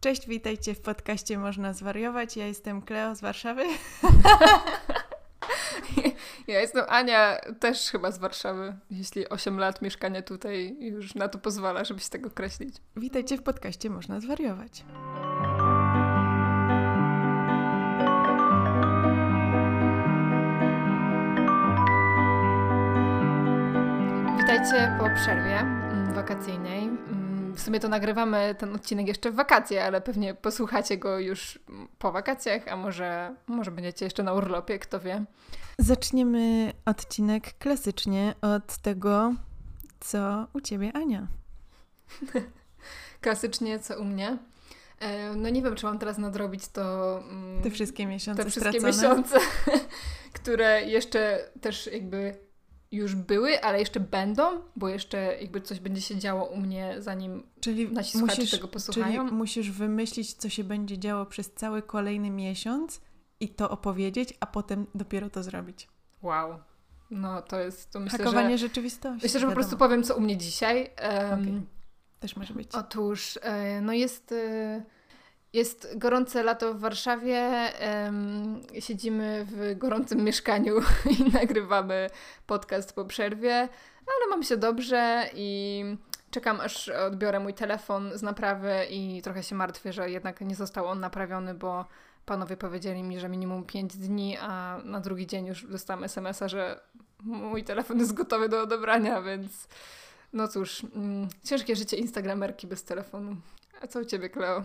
Cześć, witajcie w podcaście Można Zwariować. Ja jestem Kleo z Warszawy. Ja jestem Ania, też chyba z Warszawy, jeśli 8 lat mieszkania tutaj już na to pozwala, żeby się tak określić. Witajcie w podcaście Można Zwariować. Witajcie po przerwie mm, wakacyjnej. W sumie to nagrywamy ten odcinek jeszcze w wakacje, ale pewnie posłuchacie go już po wakacjach, a może, może będziecie jeszcze na urlopie, kto wie. Zaczniemy odcinek klasycznie od tego, co u ciebie, Ania. Klasycznie co u mnie. E, No nie wiem, czy mam teraz nadrobić to... mm, Te wszystkie miesiące te wszystkie stracone. miesiące, które jeszcze też jakby już były, ale jeszcze będą, bo jeszcze jakby coś będzie się działo u mnie, zanim Czyli nasi słuchacze musisz, tego posłuchają. czyli musisz wymyślić, co się będzie działo przez cały kolejny miesiąc i to opowiedzieć, a potem dopiero to zrobić. Wow. No to jest, to myślę, Hakowanie że... rzeczywistości. Myślę, że po prostu wiadomo. powiem, co u mnie dzisiaj. Em, Okej. Też może być. Otóż, e, no jest, e, jest gorące lato w Warszawie, siedzimy w gorącym mieszkaniu i nagrywamy podcast po przerwie, ale mam się dobrze i czekam aż odbiorę mój telefon z naprawy i trochę się martwię, że jednak nie został on naprawiony, bo panowie powiedzieli mi, że minimum 5 dni, a na drugi dzień już dostałam SMS-a, że mój telefon jest gotowy do odebrania, więc no cóż, mm, ciężkie życie instagramerki bez telefonu. A co u ciebie, Kleo?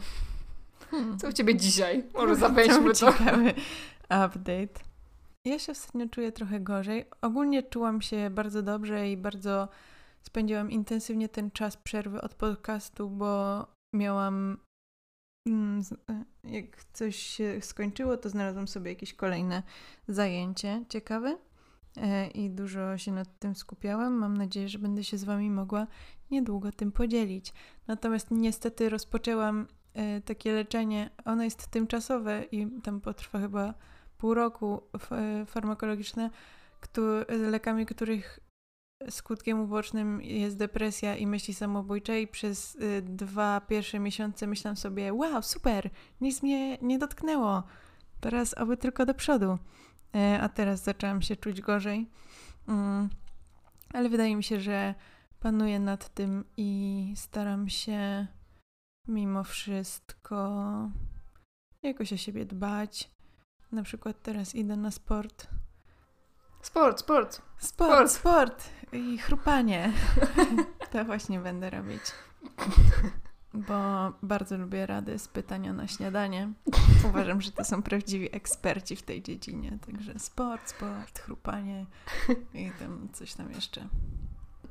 Hmm. Co u ciebie dzisiaj? Może To zaweźmy był to. ciekawy update. Ja się ostatnio czuję trochę gorzej. Ogólnie czułam się bardzo dobrze i bardzo spędziłam intensywnie ten czas przerwy od podcastu, bo miałam. mm, Jak coś się skończyło, to znalazłam sobie jakieś kolejne zajęcie ciekawe e, i dużo się nad tym skupiałam. Mam nadzieję, że będę się z Wami mogła niedługo tym podzielić. Natomiast niestety rozpoczęłam takie leczenie. Ono jest tymczasowe i tam potrwa chyba pół roku e, farmakologiczne, któ- lekami których skutkiem ubocznym jest depresja i myśli samobójcze i przez y, dwa pierwsze miesiące myślałam sobie, wow, super, nic mnie nie dotknęło, teraz oby tylko do przodu. A teraz zaczęłam się czuć gorzej, Mm, ale wydaje mi się, że panuję nad tym i staram się mimo wszystko jakoś o siebie dbać. Na przykład teraz idę na sport. Sport, sport. Sport, sport i chrupanie. to właśnie będę robić. Bo bardzo lubię rady z pytania na śniadanie. Uważam, że to są prawdziwi eksperci w tej dziedzinie. Także sport, sport, chrupanie i tam coś tam jeszcze.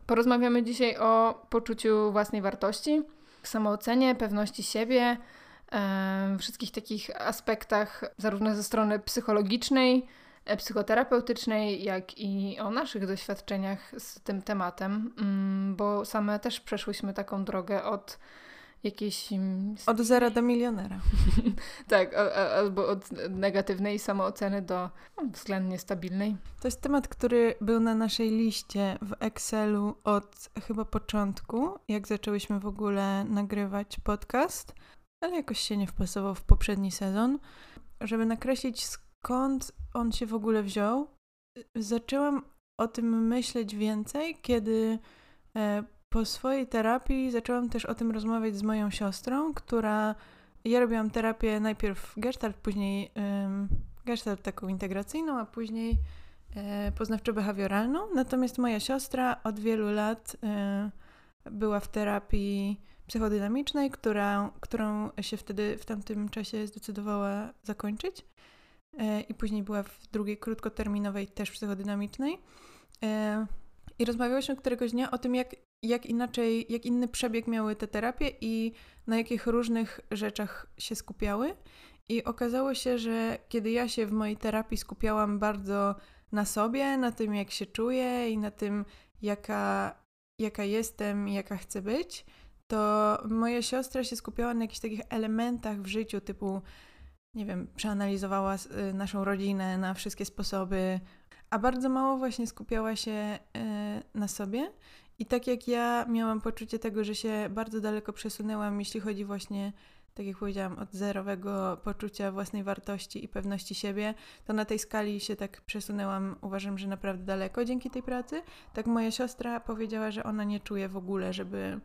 Porozmawiamy dzisiaj o poczuciu własnej wartości, samoocenie, pewności siebie, wszystkich takich aspektach, zarówno ze strony psychologicznej, e, psychoterapeutycznej, jak i o naszych doświadczeniach z tym tematem, mm, bo same też przeszłyśmy taką drogę od jakiejś. mm, Od zera do milionera. Tak, albo od negatywnej samooceny do no, względnie stabilnej. To jest temat, który był na naszej liście w Excelu od chyba początku, jak zaczęłyśmy w ogóle nagrywać podcast, ale jakoś się nie wpasował w poprzedni sezon. Żeby nakreślić skąd on się w ogóle wziął, zaczęłam o tym myśleć więcej, kiedy e, po swojej terapii zaczęłam też o tym rozmawiać z moją siostrą, która ja robiłam terapię najpierw gestalt, później ym, gestalt taką integracyjną, a później e, poznawczo-behawioralną. Natomiast moja siostra od wielu lat e, była w terapii psychodynamicznej, która, którą się wtedy w tamtym czasie zdecydowała zakończyć. E, I później była w drugiej krótkoterminowej też psychodynamicznej. E, I rozmawiałyśmy któregoś dnia o tym, jak, jak inaczej, jak inny przebieg miały te terapie i na jakich różnych rzeczach się skupiały. I okazało się, że kiedy ja się w mojej terapii skupiałam bardzo na sobie, na tym, jak się czuję i na tym, jaka, jaka jestem i jaka chcę być, to moja siostra się skupiała na jakichś takich elementach w życiu, typu, nie wiem, przeanalizowała y, naszą rodzinę na wszystkie sposoby, a bardzo mało właśnie skupiała się y, na sobie. I tak jak ja miałam poczucie tego, że się bardzo daleko przesunęłam, jeśli chodzi właśnie tak jak powiedziałam, od zerowego poczucia własnej wartości i pewności siebie, to na tej skali się tak przesunęłam, uważam, że naprawdę daleko dzięki tej pracy. Tak moja siostra powiedziała, że ona nie czuje w ogóle, żeby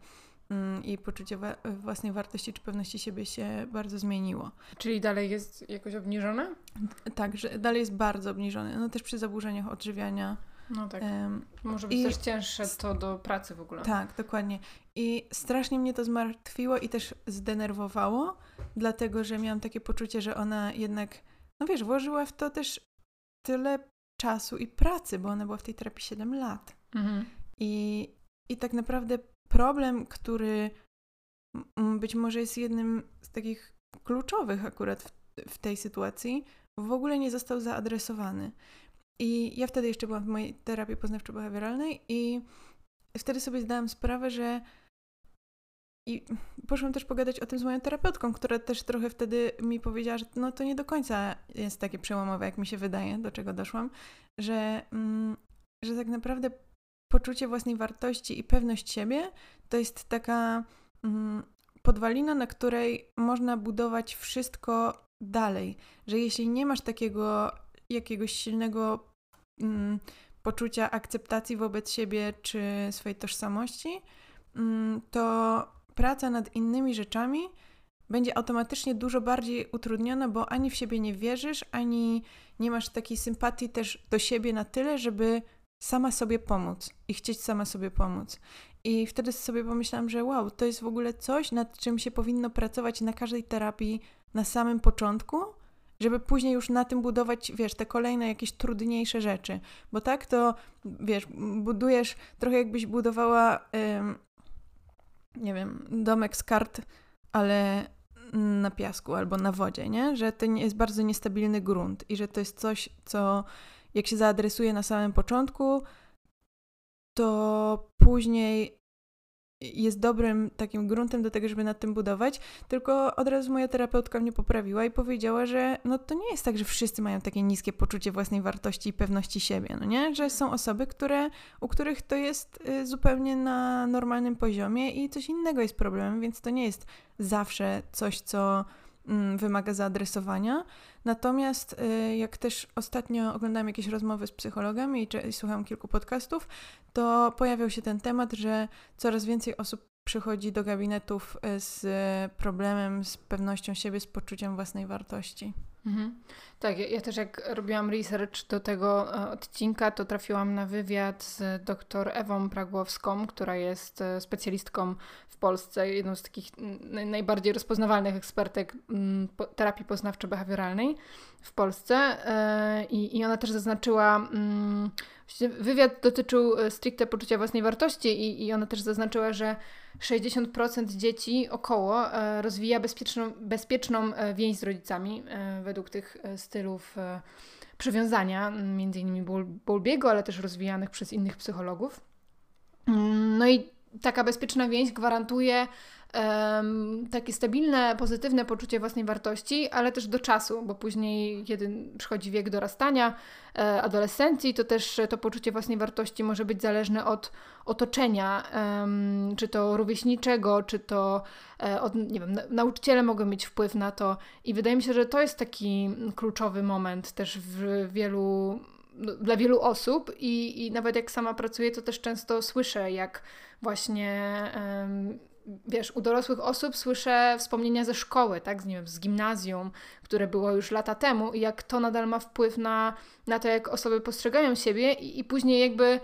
mm, jej poczucie wa własnej wartości czy pewności siebie się bardzo zmieniło. Czyli dalej jest jakoś obniżone? Tak, że dalej jest bardzo obniżone. No też przy zaburzeniach odżywiania. No tak. Um, Może być i... też cięższe to do pracy w ogóle. Tak, dokładnie. I strasznie mnie to zmartwiło i też zdenerwowało, dlatego że miałam takie poczucie, że ona jednak, no wiesz, włożyła w to też tyle czasu i pracy, bo ona była w tej terapii 7 lat. Mhm. I, I tak naprawdę problem, który być może jest jednym z takich kluczowych akurat w, w tej sytuacji, w ogóle nie został zaadresowany. I ja wtedy jeszcze byłam w mojej terapii poznawczo-behawioralnej i wtedy sobie zdałam sprawę, że i poszłam też pogadać o tym z moją terapeutką, która też trochę wtedy mi powiedziała, że no to nie do końca jest takie przełomowe, jak mi się wydaje, do czego doszłam, że, mm, że tak naprawdę poczucie własnej wartości i pewność siebie to jest taka mm, podwalina, na której można budować wszystko dalej. Że jeśli nie masz takiego jakiegoś silnego mm, poczucia akceptacji wobec siebie czy swojej tożsamości, mm, to praca nad innymi rzeczami będzie automatycznie dużo bardziej utrudniona, bo ani w siebie nie wierzysz, ani nie masz takiej sympatii też do siebie na tyle, żeby sama sobie pomóc i chcieć sama sobie pomóc. I wtedy sobie pomyślałam, że wow, to jest w ogóle coś, nad czym się powinno pracować na każdej terapii na samym początku, żeby później już na tym budować, wiesz, te kolejne jakieś trudniejsze rzeczy. Bo tak to, wiesz, budujesz trochę jakbyś budowała, ym, nie wiem, domek z kart, ale na piasku albo na wodzie, nie? Że to jest bardzo niestabilny grunt i że to jest coś, co jak się zaadresuje na samym początku, to później jest dobrym takim gruntem do tego, żeby nad tym budować, tylko od razu moja terapeutka mnie poprawiła i powiedziała, że no to nie jest tak, że wszyscy mają takie niskie poczucie własnej wartości i pewności siebie, no nie? Że są osoby, które, u których to jest y, zupełnie na normalnym poziomie i coś innego jest problemem, więc to nie jest zawsze coś, co wymaga zaadresowania. Natomiast y, jak też ostatnio oglądałam jakieś rozmowy z psychologami i, i słuchałam kilku podcastów, to pojawiał się ten temat, że coraz więcej osób przychodzi do gabinetów y, z problemem, z pewnością siebie, z poczuciem własnej wartości. Mhm. Tak, ja, ja, też jak robiłam research do tego e, odcinka, to trafiłam na wywiad z dr Ewą Pragłowską, która jest e, specjalistką w Polsce, jedną z takich najbardziej rozpoznawalnych ekspertek terapii poznawczo-behawioralnej w Polsce. E, I, I ona też zaznaczyła, wywiad dotyczył stricte poczucia własnej wartości, i, i ona też zaznaczyła, że 60% dzieci około e, rozwija bezpieczną, bezpieczną e, więź z rodzicami e, według tych stylów przywiązania, między innymi Bowlbiego, ale też rozwijanych przez innych psychologów. Mm, no i taka bezpieczna więź gwarantuje um, takie stabilne, pozytywne poczucie własnej wartości, ale też do czasu, bo później, kiedy przychodzi wiek dorastania, e, adolescencji, to też to poczucie własnej wartości może być zależne od otoczenia, um, czy to rówieśniczego, czy to e, od, nie wiem, nauczyciele mogą mieć wpływ na to. I wydaje mi się, że to jest taki kluczowy moment też w wielu no, dla wielu osób i, i nawet jak sama pracuję, to też często słyszę, jak właśnie wiesz, u dorosłych osób słyszę wspomnienia ze szkoły, tak, z, nie wiem, z gimnazjum, które było już lata temu i jak to nadal ma wpływ na, na to, jak osoby postrzegają siebie i, i później jakby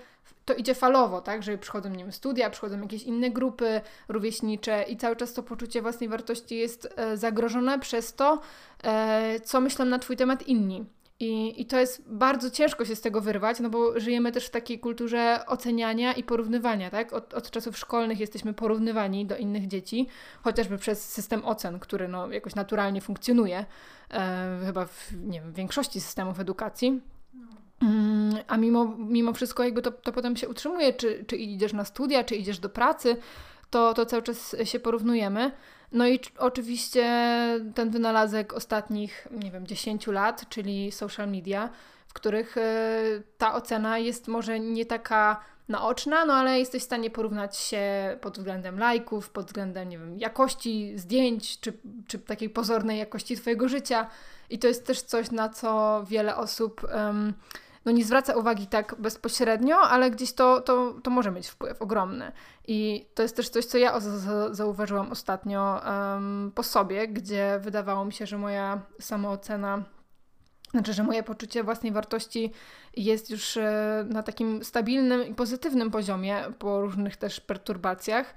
to idzie falowo, tak, że przychodzą, nie wiem, studia, przychodzą jakieś inne grupy rówieśnicze i cały czas to poczucie własnej wartości jest e, zagrożone przez to, e, co myślą na Twój temat inni. I, I to jest bardzo ciężko się z tego wyrwać, no bo żyjemy też w takiej kulturze oceniania i porównywania, tak? Od, od czasów szkolnych jesteśmy porównywani do innych dzieci, chociażby przez system ocen, który no, jakoś naturalnie funkcjonuje, e, chyba w nie wiem, większości systemów edukacji. Mm, a mimo, mimo wszystko jakby to, to potem się utrzymuje, czy, czy idziesz na studia, czy idziesz do pracy, to, to cały czas się porównujemy. No i oczywiście ten wynalazek ostatnich, nie wiem, 10 lat, czyli social media, w których e, ta ocena jest może nie taka naoczna, no ale jesteś w stanie porównać się pod względem lajków, pod względem, nie wiem, jakości zdjęć, czy, czy takiej pozornej jakości Twojego życia. I to jest też coś, na co wiele osób um, no nie zwraca uwagi tak bezpośrednio, ale gdzieś to, to, to może mieć wpływ ogromny. I to jest też coś, co ja zauważyłam ostatnio um, po sobie, gdzie wydawało mi się, że moja samoocena znaczy, że moje poczucie własnej wartości jest już e, na takim stabilnym i pozytywnym poziomie po różnych też perturbacjach.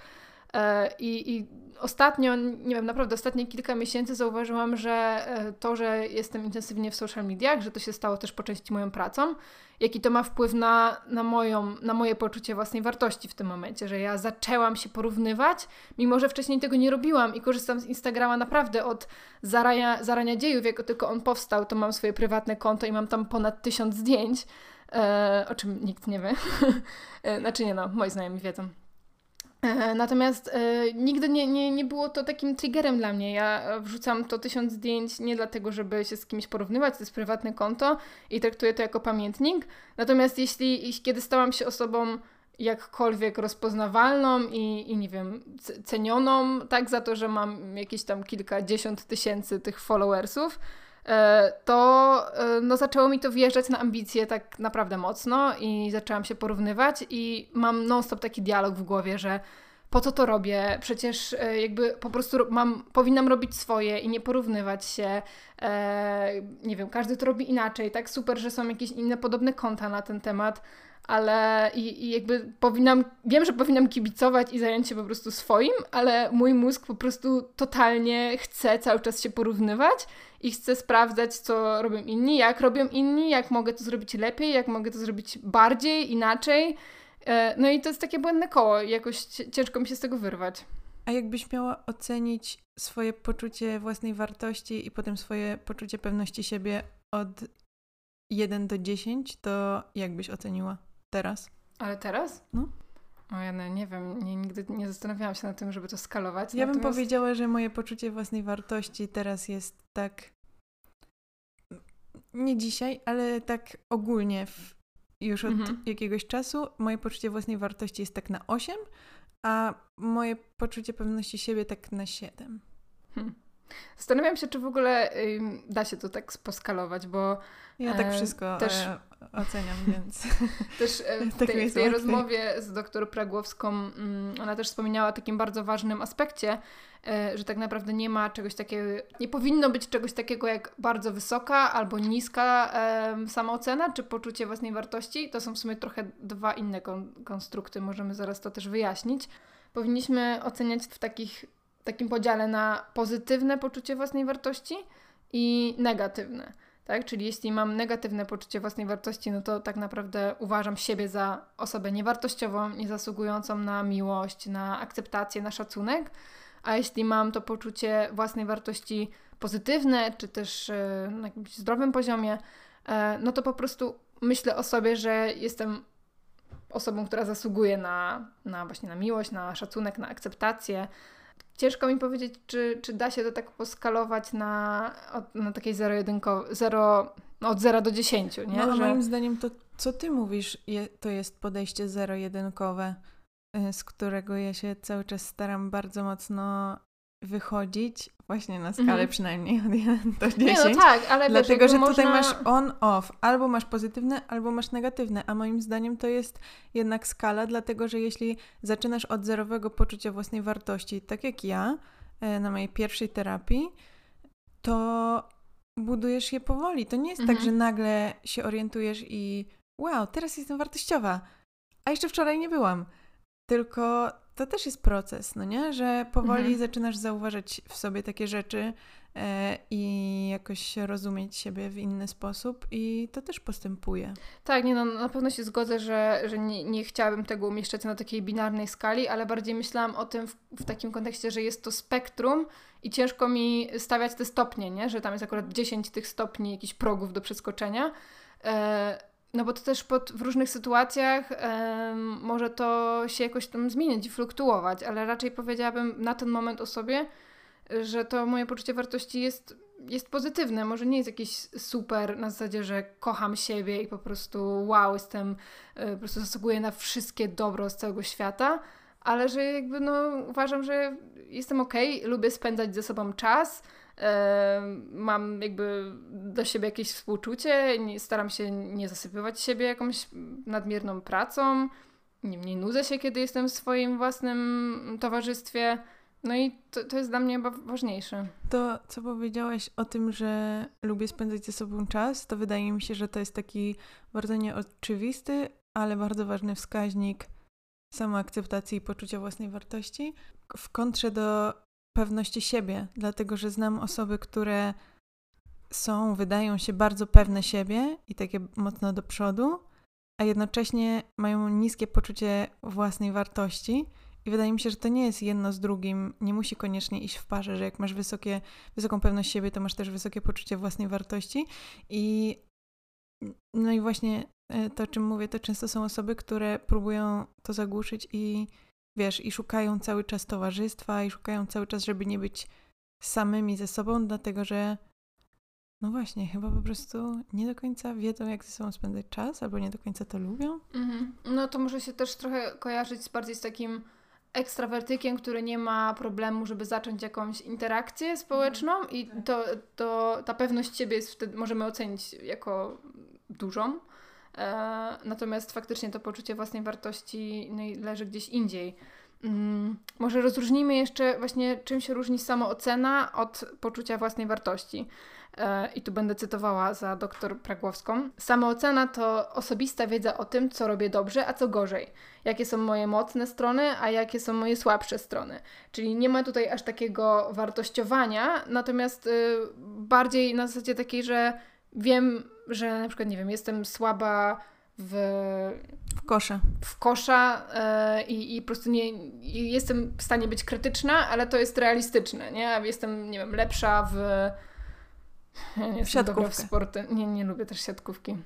E, I, I, ostatnio, nie wiem, naprawdę ostatnie kilka miesięcy zauważyłam, że e, to, że jestem intensywnie w social mediach, że to się stało też po części moją pracą, jaki to ma wpływ na, na, moją, na moje poczucie własnej wartości w tym momencie, że ja zaczęłam się porównywać, mimo że wcześniej tego nie robiłam i korzystam z Instagrama naprawdę od zarania, zarania dziejów, jak tylko on powstał, to mam swoje prywatne konto i mam tam ponad tysiąc zdjęć, e, o czym nikt nie wie. znaczy nie no, moi znajomi wiedzą. E, natomiast e, nigdy nie, nie, nie było to takim triggerem dla mnie. Ja wrzucam to tysiąc zdjęć nie dlatego, żeby się z kimś porównywać, to jest prywatne konto i traktuję to jako pamiętnik. Natomiast jeśli, kiedy stałam się osobą jakkolwiek rozpoznawalną i, i nie wiem, cenioną, tak za to, że mam jakieś tam kilkadziesiąt tysięcy tych followersów, e, to e, no, zaczęło mi to wjeżdżać na ambicje tak naprawdę mocno i zaczęłam się porównywać i mam non-stop taki dialog w głowie, że po co to robię? Przecież e, jakby po prostu mam, powinnam robić swoje i nie porównywać się. E, nie wiem, każdy to robi inaczej, tak? Super, że są jakieś inne podobne konta na ten temat, ale i, i jakby powinnam, wiem, że powinnam kibicować i zająć się po prostu swoim, ale mój mózg po prostu totalnie chce cały czas się porównywać i chce sprawdzać, co robią inni, jak robią inni, jak mogę to zrobić lepiej, jak mogę to zrobić bardziej, inaczej. E, no i to jest takie błędne koło jakoś ciężko mi się z tego wyrwać. A jakbyś miała ocenić swoje poczucie własnej wartości i potem swoje poczucie pewności siebie od 1 do 10, to jak byś oceniła teraz? Ale teraz? No. O ja no, nie wiem, nie, nigdy nie zastanawiałam się nad tym, żeby to skalować. Ja Natomiast... bym powiedziała, że moje poczucie własnej wartości teraz jest tak. Nie dzisiaj, ale tak ogólnie w już od mhm. jakiegoś czasu. Moje poczucie własnej wartości jest tak na 8, a moje poczucie pewności siebie tak na 7. Hmm. Zastanawiam się, czy w ogóle da się to tak poskalować, bo. Ja tak wszystko też, e, oceniam, więc. Też e, w tak tej, w tej rozmowie z doktor Pragłowską, mm, ona też wspominała o takim bardzo ważnym aspekcie, e, że tak naprawdę nie ma czegoś takiego, nie powinno być czegoś takiego jak bardzo wysoka albo niska e, samoocena, czy poczucie własnej wartości. To są w sumie trochę dwa inne kon konstrukty, możemy zaraz to też wyjaśnić. Powinniśmy oceniać w takich takim podziale na pozytywne poczucie własnej wartości i negatywne. Tak? Czyli jeśli mam negatywne poczucie własnej wartości, no to tak naprawdę uważam siebie za osobę niewartościową, niezasługującą na miłość, na akceptację, na szacunek. A jeśli mam to poczucie własnej wartości pozytywne, czy też e, na jakimś zdrowym poziomie, e, no to po prostu myślę o sobie, że jestem osobą, która zasługuje na, na właśnie na miłość, na szacunek, na akceptację, ciężko mi powiedzieć, czy, czy da się to tak poskalować na, na takiej zero-jedynkowej, zero, no od 0 do 10, nie? No, Że... moim zdaniem to, co ty mówisz, je, to jest podejście zero-jedynkowe, y, z którego ja się cały czas staram bardzo mocno wychodzić właśnie na skalę mm. przynajmniej od 1 do 10. Nie, no tak, ale Dlatego, wiesz, że można... tutaj masz on-off. Albo masz pozytywne, albo masz negatywne. A moim zdaniem to jest jednak skala, dlatego że jeśli zaczynasz od zerowego poczucia własnej wartości, tak jak ja e, na mojej pierwszej terapii, to budujesz je powoli. To nie jest tak, mhm. tak, że nagle się orientujesz i wow, teraz jestem wartościowa, a jeszcze wczoraj nie byłam. Tylko to też jest proces, no nie? Że powoli mhm. zaczynasz zauważać w sobie takie rzeczy e, i jakoś rozumieć siebie w inny sposób i to też postępuje. Tak, nie no, na pewno się zgodzę, że, że nie, nie chciałabym tego umieszczać na takiej binarnej skali, ale bardziej myślałam o tym w, w takim kontekście, że jest to spektrum i ciężko mi stawiać te stopnie, nie? Że tam jest akurat 10 tych stopni, jakichś progów do przeskoczenia. E, no bo to też pod, w różnych sytuacjach może to się jakoś tam zmieniać i fluktuować, ale raczej powiedziałabym na ten moment o sobie, że to moje poczucie wartości jest jest pozytywne, może nie jest jakieś super na zasadzie, że kocham siebie i po prostu wow, jestem, y, po prostu zasługuję na wszystkie dobro z całego świata, ale że jakby no uważam, że jestem okej, okay, lubię spędzać ze sobą czas, mam jakby do siebie jakieś współczucie, nie, staram się nie zasypywać siebie jakąś nadmierną pracą, nie, nie nudzę się, kiedy jestem w swoim własnym towarzystwie. No i to, to jest dla mnie chyba ważniejsze. To, co powiedziałaś o tym, że lubię spędzać ze sobą czas, to wydaje mi się, że to jest taki bardzo nieoczywisty, ale bardzo ważny wskaźnik samoakceptacji i poczucia własnej wartości w kontrze do pewności siebie, dlatego że znam osoby, które są, wydają się bardzo pewne siebie i takie mocno do przodu, a jednocześnie mają niskie poczucie własnej wartości. I wydaje mi się, że to nie jest jedno z drugim, nie musi koniecznie iść w parze, że jak masz wysokie, wysoką pewność siebie, to masz też wysokie poczucie własnej wartości. I no i właśnie to, o czym mówię, to często są osoby, które próbują to zagłuszyć i wiesz, i szukają cały czas towarzystwa, i szukają cały czas, żeby nie być samymi ze sobą, dlatego że no właśnie, chyba po prostu nie do końca wiedzą, jak ze sobą spędzać czas, albo nie do końca to lubią. Mhm. No to może się też trochę kojarzyć bardziej z takim ekstrawertykiem, który nie ma problemu, żeby zacząć jakąś interakcję społeczną mhm. i to, to ta pewność siebie jest wtedy, możemy ocenić jako dużą. E, natomiast faktycznie to poczucie własnej wartości no leży gdzieś indziej. Mm, może rozróżnijmy jeszcze właśnie, czym się różni samoocena od poczucia własnej wartości. E, I tu będę cytowała za doktor Pragłowską. Samoocena to osobista wiedza o tym, co robię dobrze, a co gorzej. Jakie są moje mocne strony, a jakie są moje słabsze strony. Czyli nie ma tutaj aż takiego wartościowania, natomiast y, bardziej na zasadzie takiej, że wiem, że na przykład, nie wiem, jestem słaba w, w kosza. W kosza yy, i, i po prostu nie jestem w stanie być krytyczna, ale to jest realistyczne, nie? Jestem, nie wiem, lepsza w. Ja nie w sporty. Nie, nie lubię też siatkówki.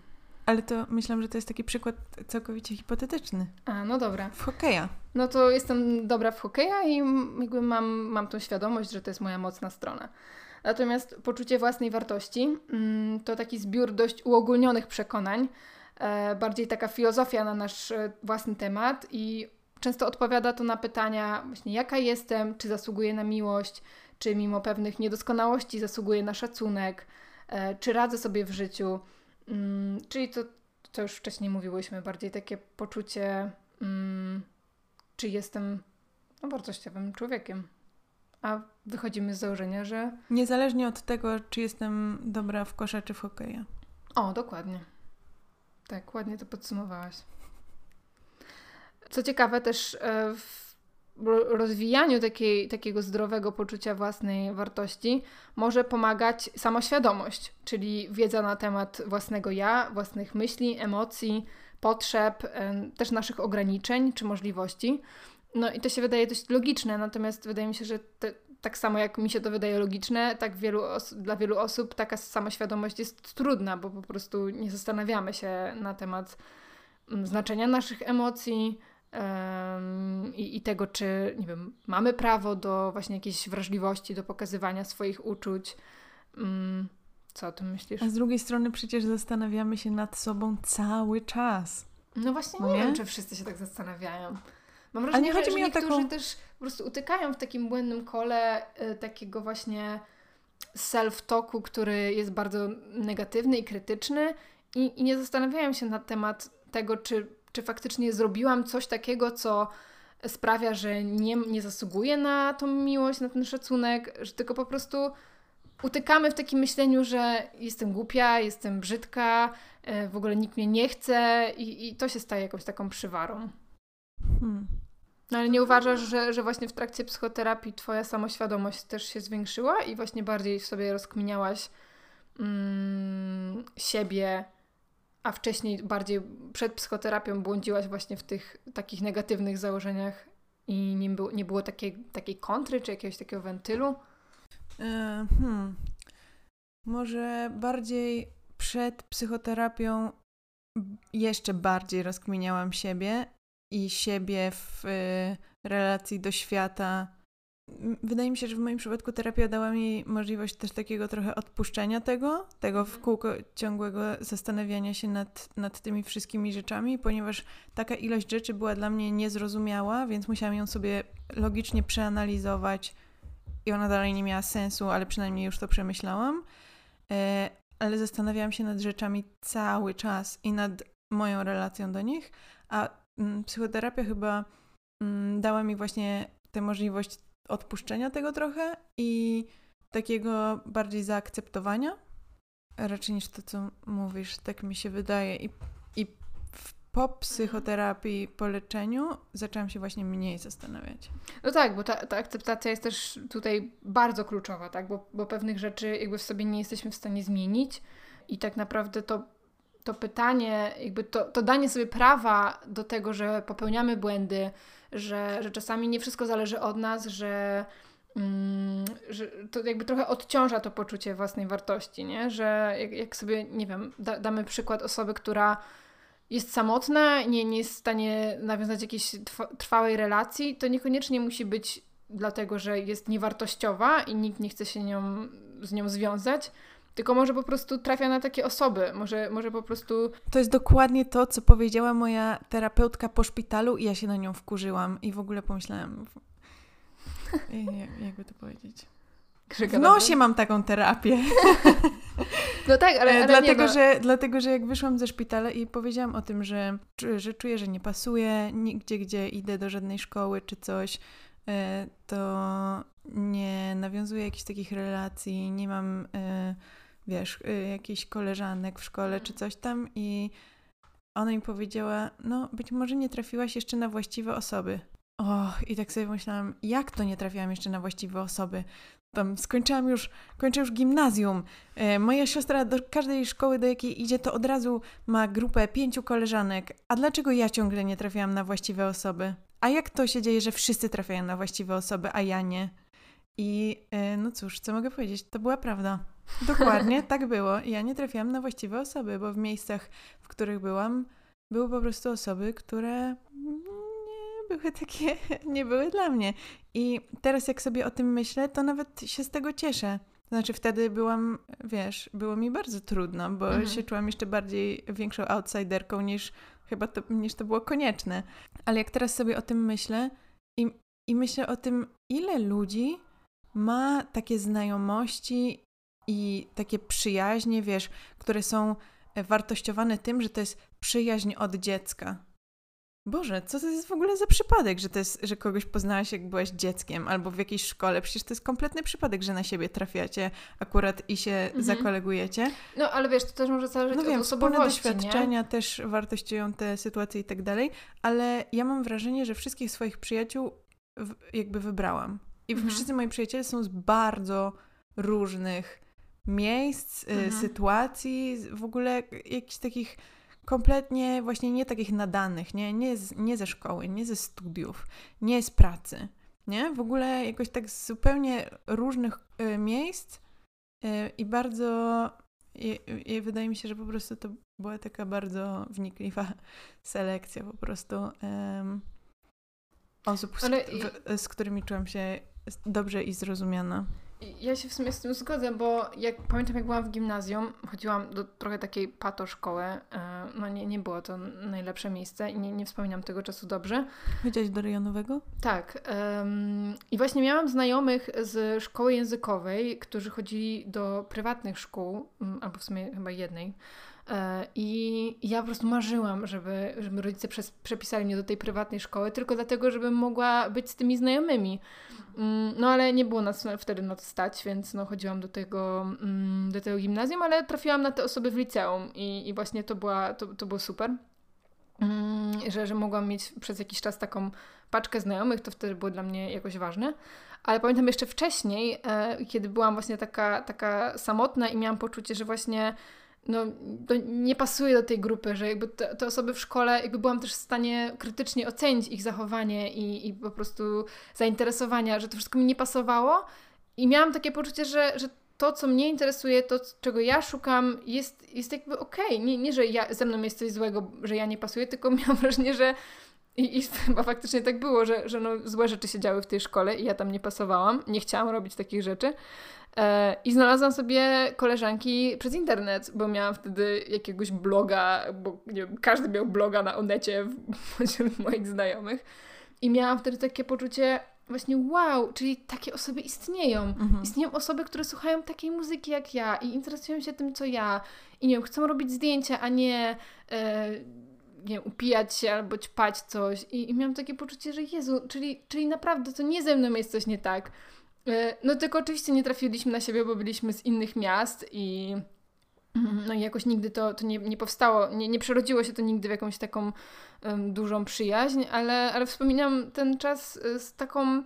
Ale to myślałam, że to jest taki przykład całkowicie hipotetyczny. A, no dobra. W hokeja. No to jestem dobra w hokeja i jakby mam, mam tą świadomość, że to jest moja mocna strona. Natomiast poczucie własnej wartości mm, to taki zbiór dość uogólnionych przekonań, e, bardziej taka filozofia na nasz e, własny temat i często odpowiada to na pytania właśnie jaka jestem, czy zasługuję na miłość, czy mimo pewnych niedoskonałości zasługuję na szacunek, e, czy radzę sobie w życiu. Mm, czyli to, co już wcześniej mówiłyśmy, bardziej takie poczucie, mm, czy jestem no, wartościowym człowiekiem. A wychodzimy z założenia, że. Niezależnie od tego, czy jestem dobra w kosza czy w hokeja. O, dokładnie. Tak, ładnie to podsumowałaś. Co ciekawe, też e, w rozwijaniu takiej, takiego zdrowego poczucia własnej wartości może pomagać samoświadomość, czyli wiedza na temat własnego ja, własnych myśli, emocji, potrzeb, e, też naszych ograniczeń czy możliwości. No i to się wydaje dość logiczne, natomiast wydaje mi się, że te, tak samo jak mi się to wydaje logiczne, tak wielu dla wielu osób taka samoświadomość jest trudna, bo po prostu nie zastanawiamy się na temat mm, znaczenia naszych emocji um, i, i tego, czy nie wiem, mamy prawo do właśnie jakiejś wrażliwości, do pokazywania swoich uczuć. Um, co o tym myślisz? A z drugiej strony przecież zastanawiamy się nad sobą cały czas. No właśnie nie, nie? wiem, czy wszyscy się tak zastanawiają. Mam wrażenie, nie chodzi że, mi niektórzy taką... też po prostu utykają w takim błędnym kole y, takiego właśnie self-talku, który jest bardzo negatywny i krytyczny i, i nie zastanawiają się na temat tego, czy, czy faktycznie zrobiłam coś takiego, co sprawia, że nie, nie zasługuję na tą miłość, na ten szacunek, że tylko po prostu utykamy w takim myśleniu, że jestem głupia, jestem brzydka, y, w ogóle nikt mnie nie chce i, i to się staje jakąś taką przywarą. Hmm. No ale nie uważasz, że, że właśnie w trakcie psychoterapii twoja samoświadomość też się zwiększyła i właśnie bardziej w sobie rozkminiałaś mm, siebie, a wcześniej bardziej przed psychoterapią błądziłaś właśnie w tych takich negatywnych założeniach i nie było, nie było takiej, takiej kontry czy jakiegoś takiego wentylu? E, hmm. Może bardziej przed psychoterapią jeszcze bardziej rozkminiałam siebie, i siebie w y, relacji do świata wydaje mi się, że w moim przypadku terapia dała mi możliwość też takiego trochę odpuszczenia tego, tego w Mhm. kółko ciągłego zastanawiania się nad, nad tymi wszystkimi rzeczami, ponieważ taka ilość rzeczy była dla mnie niezrozumiała, więc musiałam ją sobie logicznie przeanalizować i ona dalej nie miała sensu, ale przynajmniej już to przemyślałam. E, ale zastanawiałam się nad rzeczami cały czas i nad moją relacją do nich, a psychoterapia chyba mm, dała mi właśnie tę możliwość odpuszczenia tego trochę i takiego bardziej zaakceptowania, raczej niż to, co mówisz, tak mi się wydaje. I, i po psychoterapii, po leczeniu zaczęłam się właśnie mniej zastanawiać. No tak, bo ta, ta akceptacja jest też tutaj bardzo kluczowa, tak? Bo, bo pewnych rzeczy jakby w sobie nie jesteśmy w stanie zmienić i tak naprawdę to, to pytanie, jakby to, to danie sobie prawa do tego, że popełniamy błędy, że, że czasami nie wszystko zależy od nas, że, mm, że to jakby trochę odciąża to poczucie własnej wartości, nie? Że jak, jak sobie, nie wiem, da, damy przykład osoby, która jest samotna, nie, nie jest w stanie nawiązać jakiejś trwa- trwałej relacji, to niekoniecznie musi być dlatego, że jest niewartościowa i nikt nie chce się nią, z nią związać, tylko może po prostu trafia na takie osoby, może, może po prostu To jest dokładnie to, co powiedziała moja terapeutka po szpitalu i ja się na nią wkurzyłam i w ogóle pomyślałam, jak- jakby to powiedzieć. krzyka W nosie mam taką terapię. No tak, ale, ale E, dlatego, nie, no, że, dlatego, że jak wyszłam ze szpitala i powiedziałam o tym, że, że czuję, że nie pasuję nigdzie, gdzie idę do żadnej szkoły czy coś, e, to nie nawiązuję jakichś takich relacji, nie mam, e, wiesz, e, jakichś koleżanek w szkole czy coś tam i ona mi powiedziała, no być może nie trafiłaś jeszcze na właściwe osoby. O, i tak sobie myślałam, jak to nie trafiłam jeszcze na właściwe osoby? Tam skończyłam już, kończę już gimnazjum. E, moja siostra do każdej szkoły, do jakiej idzie, to od razu ma grupę pięciu koleżanek. A dlaczego ja ciągle nie trafiłam na właściwe osoby? A jak to się dzieje, że wszyscy trafiają na właściwe osoby, a ja nie? I e, no cóż, co mogę powiedzieć? To była prawda. Dokładnie, tak było. Ja nie trafiłam na właściwe osoby, bo w miejscach, w których byłam, były po prostu osoby, które nie były takie, nie były dla mnie. I teraz jak sobie o tym myślę, to nawet się z tego cieszę. Znaczy wtedy byłam, wiesz, było mi bardzo trudno, bo Mhm. się czułam jeszcze bardziej większą outsiderką niż chyba to, niż to było konieczne. Ale jak teraz sobie o tym myślę i, i myślę o tym, ile ludzi ma takie znajomości i takie przyjaźnie, wiesz, które są e, wartościowane tym, że to jest przyjaźń od dziecka. Boże, co to jest w ogóle za przypadek, że, to jest, że kogoś poznałaś, jak byłaś dzieckiem albo w jakiejś szkole? Przecież to jest kompletny przypadek, że na siebie trafiacie akurat i się Mhm. zakolegujecie. no ale wiesz, to też może zależeć No od wiem, osobowości, nie? doświadczenia też wartościują te sytuacje i tak dalej, ale ja mam wrażenie, że wszystkich swoich przyjaciół jakby wybrałam. I Mhm. wszyscy moi przyjaciele są z bardzo różnych miejsc, y, Mhm. sytuacji, z- w ogóle jakichś takich kompletnie właśnie nie takich nadanych, nie, nie, z, nie ze szkoły, nie ze studiów, nie z pracy, nie? W ogóle jakoś tak z zupełnie różnych y, miejsc y, i bardzo i, i wydaje mi się, że po prostu to była taka bardzo wnikliwa selekcja po prostu osób, z, Ale i- w, z którymi czułam się dobrze i zrozumiana. Ja się w sumie z tym zgodzę, bo jak pamiętam, jak byłam w gimnazjum, chodziłam do trochę takiej pato szkoły. e, No nie, nie było to najlepsze miejsce i nie, nie wspominam tego czasu dobrze. Chodziłaś do rejonowego? Tak. em, I właśnie miałam znajomych z szkoły językowej, którzy chodzili do prywatnych szkół, albo w sumie chyba jednej. E, I ja po prostu marzyłam, żeby, żeby rodzice przes- przepisali mnie do tej prywatnej szkoły, tylko dlatego, żebym mogła być z tymi znajomymi. Mm, No ale nie było nas wtedy na to stać, więc no, chodziłam do tego, mm, do tego gimnazjum, ale trafiłam na te osoby w liceum i, i właśnie to, była, to, to było super. Mm, Że, że mogłam mieć przez jakiś czas taką paczkę znajomych, to wtedy było dla mnie jakoś ważne. Ale pamiętam jeszcze wcześniej, e, kiedy byłam właśnie taka, taka samotna i miałam poczucie, że właśnie no, to nie pasuje do tej grupy, że jakby te, te osoby w szkole, jakby byłam też w stanie krytycznie ocenić ich zachowanie i, i po prostu zainteresowania, że to wszystko mi nie pasowało i miałam takie poczucie, że, że to, co mnie interesuje, to, czego ja szukam, jest, jest jakby okej. Nie, nie, że ja, ze mną jest coś złego, że ja nie pasuję, tylko miałam wrażenie, że I, I chyba faktycznie tak było, że, że no, złe rzeczy się działy w tej szkole i ja tam nie pasowałam, nie chciałam robić takich rzeczy. E, I znalazłam sobie koleżanki przez internet, bo miałam wtedy jakiegoś bloga, bo nie wiem, każdy miał bloga na Onecie wśród moich znajomych. I miałam wtedy takie poczucie, właśnie wow, czyli takie osoby istnieją. Mhm. Istnieją osoby, które słuchają takiej muzyki jak ja i interesują się tym, co ja. I nie wiem, chcą robić zdjęcia, a nie, e, nie wiem, upijać się albo ćpać coś. I, I miałam takie poczucie, że Jezu, czyli, czyli naprawdę to nie ze mną jest coś nie tak. E, no tylko oczywiście nie trafiliśmy na siebie, bo byliśmy z innych miast i mhm, no i jakoś nigdy to, to nie, nie powstało, nie, nie przerodziło się to nigdy w jakąś taką um, dużą przyjaźń, ale, ale wspominam ten czas e, z taką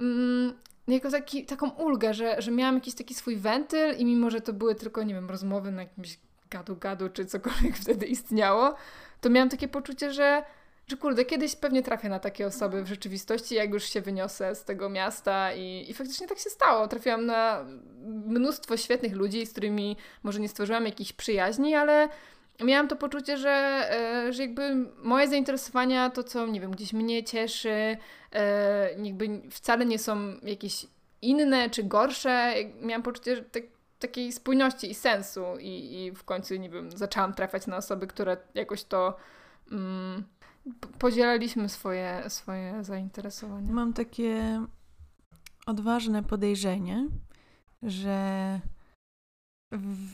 um, jako taki, taką ulgę, że, że miałam jakiś taki swój wentyl i mimo, że to były tylko, nie wiem, rozmowy na jakimś gadu-gadu czy cokolwiek wtedy istniało, to miałam takie poczucie, że że kurde, kiedyś pewnie trafię na takie osoby w rzeczywistości, jak już się wyniosę z tego miasta i, i faktycznie tak się stało. Trafiłam na mnóstwo świetnych ludzi, z którymi może nie stworzyłam jakichś przyjaźni, ale miałam to poczucie, że, e, że jakby moje zainteresowania, to co, nie wiem, gdzieś mnie cieszy, e, jakby wcale nie są jakieś inne czy gorsze. Miałam poczucie tak, takiej spójności i sensu i, i w końcu, nie wiem, zaczęłam trafiać na osoby, które jakoś to... Mm, podzielaliśmy swoje, swoje zainteresowania. Mam takie odważne podejrzenie, że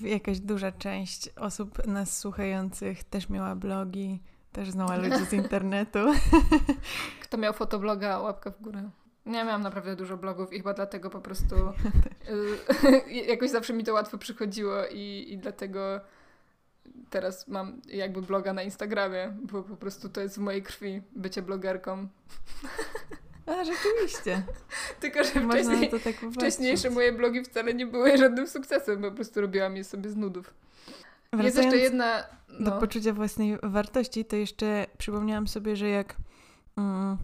jakaś duża część osób nas słuchających też miała blogi, też znała ludzi z internetu. Kto miał fotobloga, łapka w górę. Ja miałam naprawdę dużo blogów i chyba dlatego po prostu y, jakoś zawsze mi to łatwo przychodziło i, i dlatego teraz mam jakby bloga na Instagramie, bo po prostu to jest w mojej krwi bycie blogerką. A, rzeczywiście. Tylko, że wcześniej, tak wcześniejsze moje blogi wcale nie były żadnym sukcesem, po prostu robiłam je sobie z nudów. Wracając jest jeszcze jedna... No. Do poczucia własnej wartości, to jeszcze przypomniałam sobie, że jak... Mm,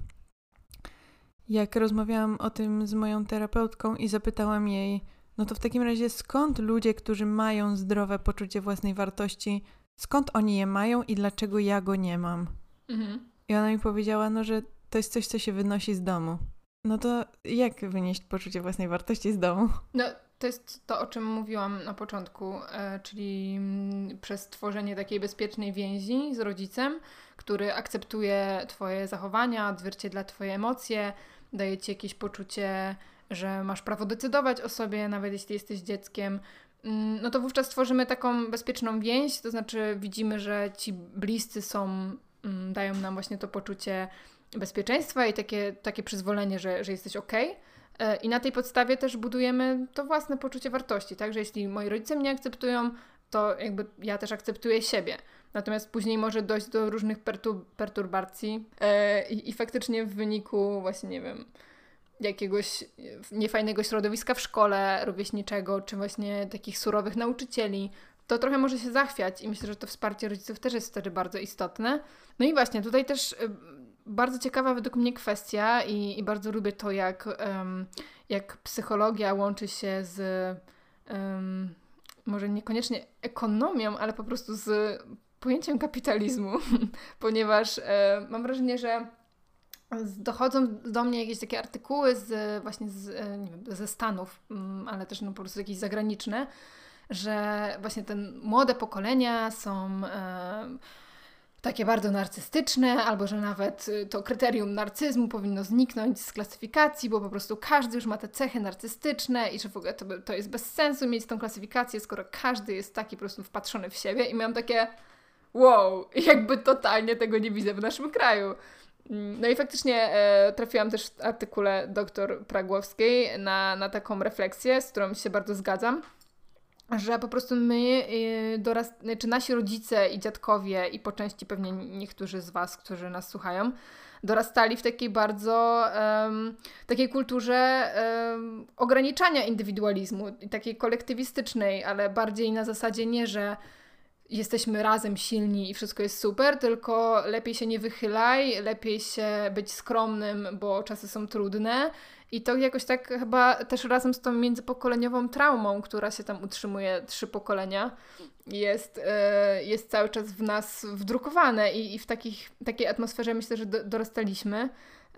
jak rozmawiałam o tym z moją terapeutką i zapytałam jej, no to w takim razie skąd ludzie, którzy mają zdrowe poczucie własnej wartości, skąd oni je mają i dlaczego ja go nie mam? Mhm. I ona mi powiedziała, no że to jest coś, co się wynosi z domu. No to jak wynieść poczucie własnej wartości z domu? No, to jest to, o czym mówiłam na początku, e, czyli mm, przez tworzenie takiej bezpiecznej więzi z rodzicem, który akceptuje Twoje zachowania, odzwierciedla Twoje emocje, daje Ci jakieś poczucie że masz prawo decydować o sobie, nawet jeśli jesteś dzieckiem, mm, no to wówczas tworzymy taką bezpieczną więź, to znaczy widzimy, że ci bliscy są, mm, dają nam właśnie to poczucie bezpieczeństwa i takie, takie przyzwolenie, że, że jesteś ok. E, I na tej podstawie też budujemy to własne poczucie wartości, tak? Że jeśli moi rodzice mnie akceptują, to jakby ja też akceptuję siebie. Natomiast później może dojść do różnych perturbacji e, i, i faktycznie w wyniku właśnie, nie wiem, jakiegoś niefajnego środowiska w szkole, rówieśniczego, czy właśnie takich surowych nauczycieli, to trochę może się zachwiać i myślę, że to wsparcie rodziców też jest wtedy bardzo istotne. No i właśnie, tutaj też y, bardzo ciekawa według mnie kwestia i, i bardzo lubię to, jak, um, jak psychologia łączy się z um, może niekoniecznie ekonomią, ale po prostu z pojęciem kapitalizmu, ponieważ e, mam wrażenie, że dochodzą do mnie jakieś takie artykuły z właśnie z, e, nie wiem, ze Stanów, mm, ale też no po prostu jakieś zagraniczne, że właśnie te młode pokolenia są e, takie bardzo narcystyczne, albo że nawet y, to kryterium narcyzmu powinno zniknąć z klasyfikacji, bo po prostu każdy już ma te cechy narcystyczne i że w ogóle to, to jest bez sensu mieć tą klasyfikację, skoro każdy jest taki po prostu wpatrzony w siebie i miałam takie wow, jakby totalnie tego nie widzę w naszym kraju. Mm, no i faktycznie e, trafiłam też w artykule dr Pragłowskiej na, na taką refleksję, z którą się bardzo zgadzam, że po prostu my, e, dorast, czy znaczy nasi rodzice i dziadkowie i po części pewnie niektórzy z Was, którzy nas słuchają, dorastali w takiej bardzo um, takiej kulturze um, ograniczania indywidualizmu takiej kolektywistycznej, ale bardziej na zasadzie nie, że jesteśmy razem silni i wszystko jest super, tylko lepiej się nie wychylaj, lepiej się być skromnym, bo czasy są trudne. I to jakoś tak chyba też razem z tą międzypokoleniową traumą, która się tam utrzymuje trzy pokolenia, jest, e, jest cały czas w nas wdrukowane i, i w takich, takiej atmosferze myślę, że do, dorastaliśmy.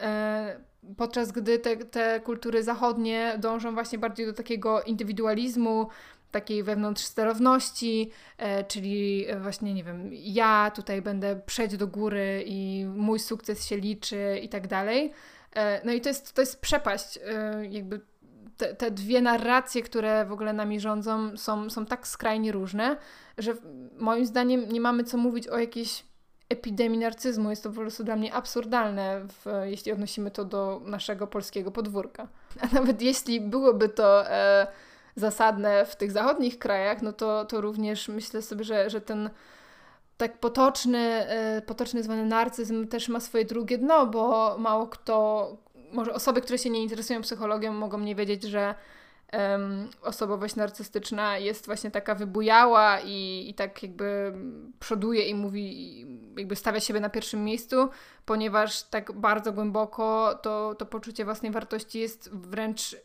E, podczas gdy te, te kultury zachodnie dążą właśnie bardziej do takiego indywidualizmu, takiej wewnątrz sterowności, e, czyli właśnie, nie wiem, ja tutaj będę przejść do góry i mój sukces się liczy i tak dalej. E, no i to jest, to jest przepaść, e, jakby te, te, dwie narracje, które w ogóle nami rządzą, są, są tak skrajnie różne, że moim zdaniem nie mamy co mówić o jakiejś epidemii narcyzmu. Jest to po prostu dla mnie absurdalne, w, jeśli odnosimy to do naszego polskiego podwórka. A nawet jeśli byłoby to e, zasadne w tych zachodnich krajach, no to, to również myślę sobie, że, że ten tak potoczny, e, potoczny zwany narcyzm też ma swoje drugie dno, bo mało kto, może osoby, które się nie interesują psychologią, mogą nie wiedzieć, że um, osobowość narcystyczna jest właśnie taka wybujała i, i tak jakby przoduje i mówi, jakby stawia siebie na pierwszym miejscu, ponieważ tak bardzo głęboko to, to poczucie własnej wartości jest wręcz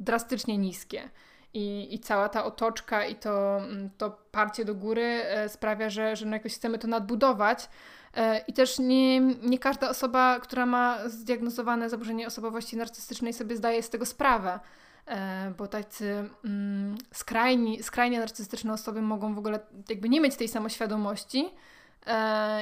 drastycznie niskie. I, i cała ta otoczka i to, mm, to parcie do góry e, sprawia, że, że no jakoś chcemy to nadbudować. E, I też nie, nie każda osoba, która ma zdiagnozowane zaburzenie osobowości narcystycznej, sobie zdaje z tego sprawę. E, bo tacy mm, skrajni, skrajnie narcystyczne osoby mogą w ogóle jakby nie mieć tej samoświadomości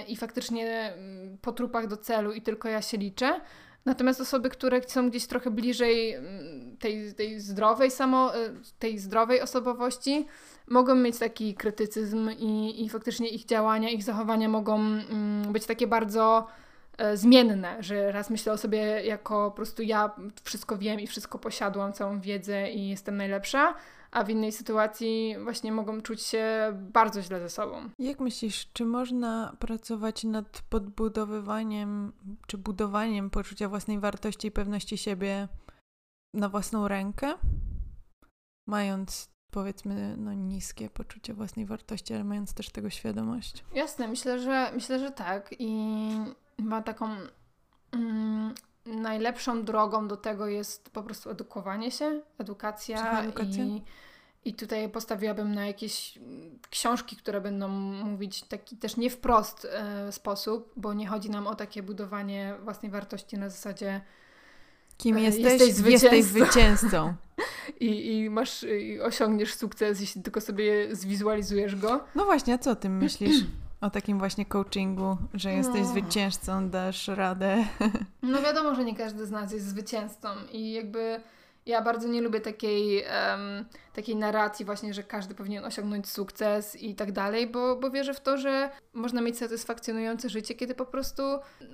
i faktycznie mm, po trupach do celu i tylko ja się liczę, Natomiast osoby, które są gdzieś trochę bliżej mm, tej, tej zdrowej samo, e, tej zdrowej osobowości, mogą mieć taki krytycyzm i, i faktycznie ich działania, ich zachowania mogą mm, być takie bardzo e, zmienne, że raz myślę o sobie jako po prostu ja wszystko wiem i wszystko posiadłam, całą wiedzę i jestem najlepsza, a w innej sytuacji właśnie mogą czuć się bardzo źle ze sobą. Jak myślisz, czy można pracować nad podbudowywaniem czy budowaniem poczucia własnej wartości i pewności siebie na własną rękę? Mając powiedzmy no, niskie poczucie własnej wartości, ale mając też tego świadomość. Jasne, myślę, że myślę, że tak i ma taką mm, najlepszą drogą do tego jest po prostu edukowanie się, edukacja i, i tutaj postawiłabym na jakieś książki, które będą mówić taki też nie wprost e, sposób, bo nie chodzi nam o takie budowanie własnej wartości na zasadzie kim e, jesteś, jesteś zwycięzcą, jesteś zwycięzcą. I, i masz i osiągniesz sukces, jeśli tylko sobie zwizualizujesz go. No właśnie, a co o tym myślisz? O takim właśnie coachingu, że jesteś no. zwycięzcą, dasz radę. No wiadomo, że nie każdy z nas jest zwycięzcą i jakby ja bardzo nie lubię takiej, um, takiej narracji właśnie, że każdy powinien osiągnąć sukces i tak dalej, bo, bo wierzę w to, że można mieć satysfakcjonujące życie, kiedy po prostu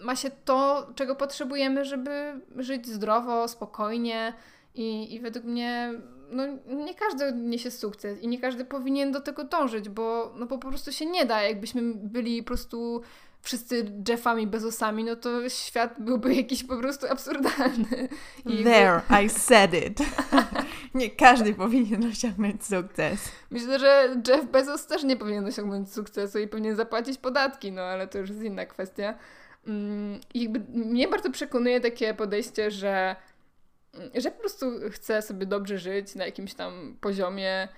ma się to, czego potrzebujemy, żeby żyć zdrowo, spokojnie i, i według mnie no, nie każdy niesie sukces i nie każdy powinien do tego dążyć, bo, no, bo po prostu się nie da. Jakbyśmy byli po prostu wszyscy Jeffami Bezosami, no to świat byłby jakiś po prostu absurdalny. I There, jakby... I said it. nie każdy powinien osiągnąć sukces. Myślę, że Jeff Bezos też nie powinien osiągnąć sukcesu i powinien zapłacić podatki, no ale to już jest inna kwestia. Mm, I jakby mnie bardzo przekonuje takie podejście, że że po prostu chcę sobie dobrze żyć na jakimś tam poziomie,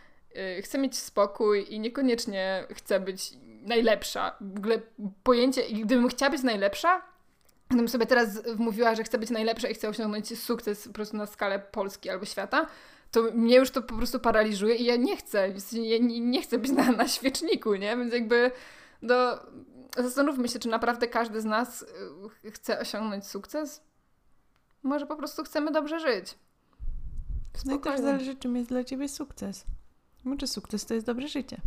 y, chcę mieć spokój i niekoniecznie chcę być najlepsza. W ogóle pojęcie, gdybym chciała być najlepsza, gdybym sobie teraz mówiła, że chcę być najlepsza i chcę osiągnąć sukces po prostu na skalę Polski albo świata, to mnie już to po prostu paraliżuje i ja nie chcę, ja nie chcę być na, na świeczniku, nie? Więc jakby do, zastanówmy się, czy naprawdę każdy z nas y, chce osiągnąć sukces? Może po prostu chcemy dobrze żyć. Spokojnie. No i też zależy, czym jest dla ciebie sukces. Może sukces to jest dobre życie.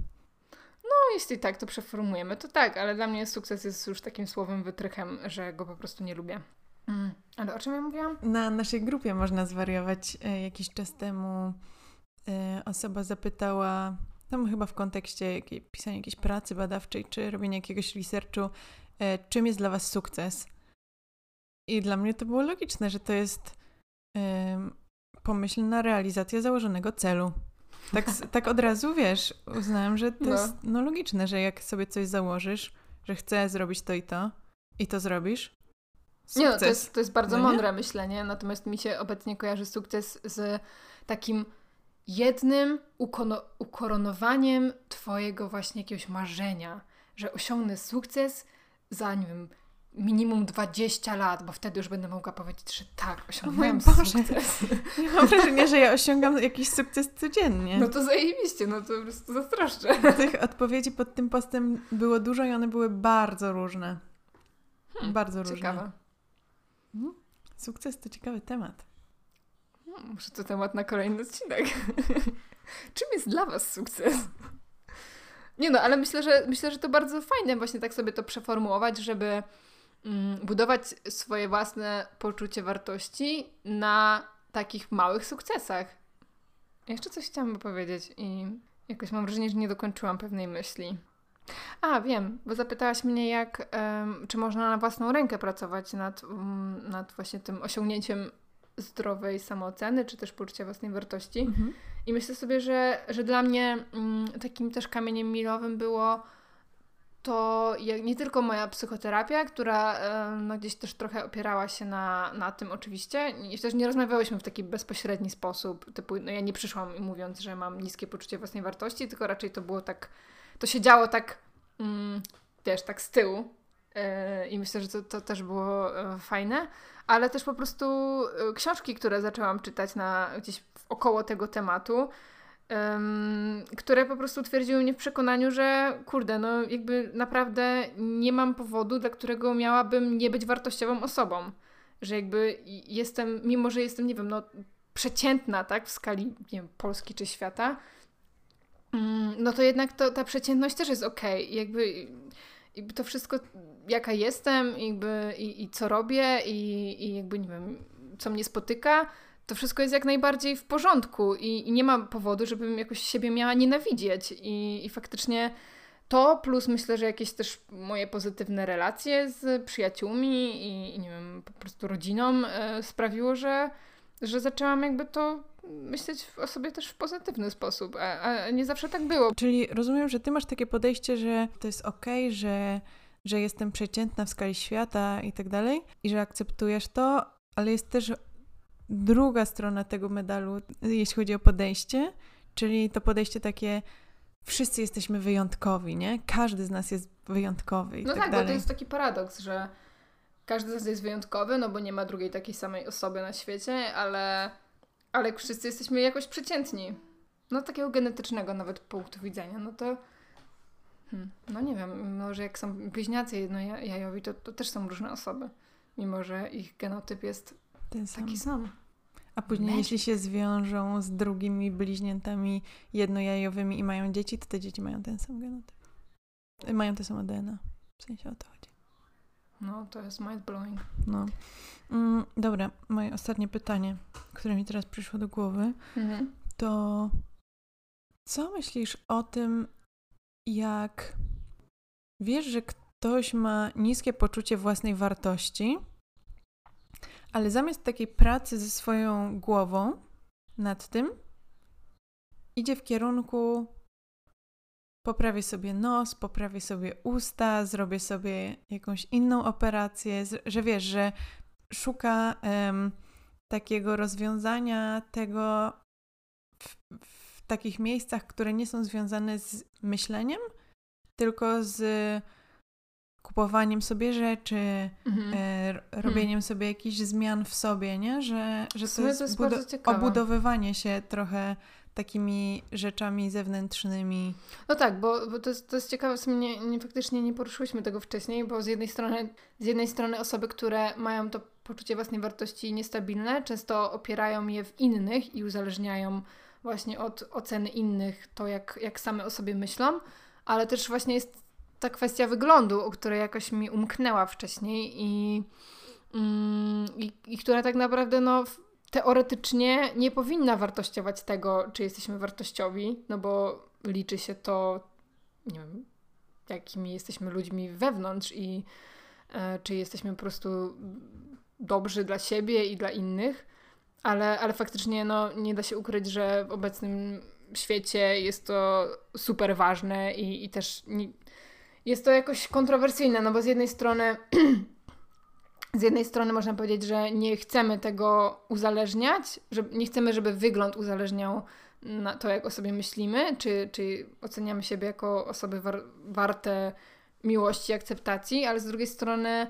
No, jeśli tak to przeformujemy, to tak, ale dla mnie sukces jest już takim słowem wytrychem, że go po prostu nie lubię. Mm. Ale o czym ja mówiłam? Na naszej grupie można zwariować. E, jakiś czas temu e, osoba zapytała, tam chyba w kontekście jakiej, pisania jakiejś pracy badawczej, czy robienia jakiegoś researchu, e, czym jest dla Was sukces? I dla mnie to było logiczne, że to jest pomyślna realizacja założonego celu. Tak, tak od razu, wiesz, uznałam, że to no. jest no, logiczne, że jak sobie coś założysz, że chcę zrobić to i to, i to zrobisz, Sukces. Nie, no, to jest, to jest bardzo no mądre myślenie, natomiast mi się obecnie kojarzy sukces z takim jednym ukono- ukoronowaniem twojego właśnie jakiegoś marzenia, że osiągnę sukces za, nie wiem, minimum 20 lat, bo wtedy już będę mogła powiedzieć, że tak, osiągnąłem sukces. Ja mam wrażenie, że ja osiągam jakiś sukces codziennie. No to zajebiście, no to po prostu zazdroszczę. Tych odpowiedzi pod tym postem było dużo i one były bardzo różne. Hmm, bardzo różne. Ciekawe. Mhm. Sukces to ciekawy temat. Hmm, może to temat na kolejny odcinek. Czym jest dla Was sukces? Nie no, ale myślę, że myślę, że to bardzo fajne właśnie tak sobie to przeformułować, żeby budować swoje własne poczucie wartości na takich małych sukcesach. Jeszcze coś chciałam powiedzieć i jakoś mam wrażenie, że nie dokończyłam pewnej myśli. A, wiem, bo zapytałaś mnie, jak, um, czy można na własną rękę pracować nad, um, nad właśnie tym osiągnięciem zdrowej samooceny, czy też poczucia własnej wartości. Mhm. I myślę sobie, że, że dla mnie um, takim też kamieniem milowym było to nie tylko moja psychoterapia, która no, gdzieś też trochę opierała się na, na tym oczywiście. I też nie rozmawiałyśmy w taki bezpośredni sposób, typu, no ja nie przyszłam mówiąc, że mam niskie poczucie własnej wartości, tylko raczej to było tak to się działo tak, mm, wiesz, tak z tyłu. Yy, I myślę, że to, to też było yy, fajne, ale też po prostu yy, książki, które zaczęłam czytać na gdzieś około tego tematu, które po prostu twierdziły mnie w przekonaniu, że kurde, no jakby naprawdę nie mam powodu, dla którego miałabym nie być wartościową osobą. Że jakby jestem, mimo że jestem, nie wiem, no przeciętna, tak, w skali, nie wiem, Polski czy świata, Mm, no to jednak to, ta przeciętność też jest okej. Okay. Jakby, jakby to wszystko, jaka jestem jakby, i, i co robię i, i jakby, nie wiem, co mnie spotyka, to wszystko jest jak najbardziej w porządku i, i nie ma powodu, żebym jakoś siebie miała nienawidzieć. I, I faktycznie to, plus myślę, że jakieś też moje pozytywne relacje z przyjaciółmi i, i nie wiem, po prostu rodziną e, sprawiło, że, że zaczęłam jakby to myśleć o sobie też w pozytywny sposób, a, a nie zawsze tak było. Czyli rozumiem, że ty masz takie podejście, że to jest okej, okay, że, że jestem przeciętna w skali świata i tak dalej i że akceptujesz to, ale jest też druga strona tego medalu, jeśli chodzi o podejście, czyli to podejście takie wszyscy jesteśmy wyjątkowi, nie? Każdy z nas jest wyjątkowy i no tak, tak bo to jest taki paradoks, że każdy z nas jest wyjątkowy, no bo nie ma drugiej takiej samej osoby na świecie, ale ale wszyscy jesteśmy jakoś przeciętni. No takiego genetycznego nawet punktu widzenia, no to hmm, no nie wiem, może jak są bliźniacy jednojajowi, to, to też są różne osoby, mimo że ich genotyp jest Ten sam. taki sam. A później Magic. jeśli się zwiążą z drugimi bliźniętami jednojajowymi i mają dzieci, to te dzieci mają ten sam genotyp. Mają te same DNA. W sensie o to chodzi. No, to jest mind blowing. No. Mm, dobra, moje ostatnie pytanie, które mi teraz przyszło do głowy, mhm. to co myślisz o tym, jak wiesz, że ktoś ma niskie poczucie własnej wartości, ale zamiast takiej pracy ze swoją głową nad tym, idzie w kierunku poprawię sobie nos, poprawię sobie usta, zrobię sobie jakąś inną operację, że wiesz, że szuka um, takiego rozwiązania tego w, w, takich miejscach, które nie są związane z myśleniem, tylko z kupowaniem sobie rzeczy, mhm. e, robieniem mhm. sobie jakichś zmian w sobie, nie? Że, że to jest, to jest obudowywanie się trochę takimi rzeczami zewnętrznymi. No tak, bo, bo to, jest, to jest ciekawe, w sumie nie, nie, faktycznie nie poruszyliśmy tego wcześniej, bo z jednej strony z jednej strony osoby, które mają to poczucie własnej wartości niestabilne, często opierają je w innych i uzależniają właśnie od oceny innych to, jak, jak same o sobie myślą, ale też właśnie jest ta kwestia wyglądu, o której jakoś mi umknęła wcześniej i, mm, i, i która tak naprawdę no, teoretycznie nie powinna wartościować tego, czy jesteśmy wartościowi, no bo liczy się to, nie wiem, jakimi jesteśmy ludźmi wewnątrz i e, czy jesteśmy po prostu dobrzy dla siebie i dla innych, ale, ale faktycznie no, nie da się ukryć, że w obecnym świecie jest to super ważne i, i też nie, jest to jakoś kontrowersyjne, no bo z jednej strony z jednej strony można powiedzieć, że nie chcemy tego uzależniać, że nie chcemy, żeby wygląd uzależniał na to, jak o sobie myślimy, czy, czy oceniamy siebie jako osoby war warte miłości, akceptacji, ale z drugiej strony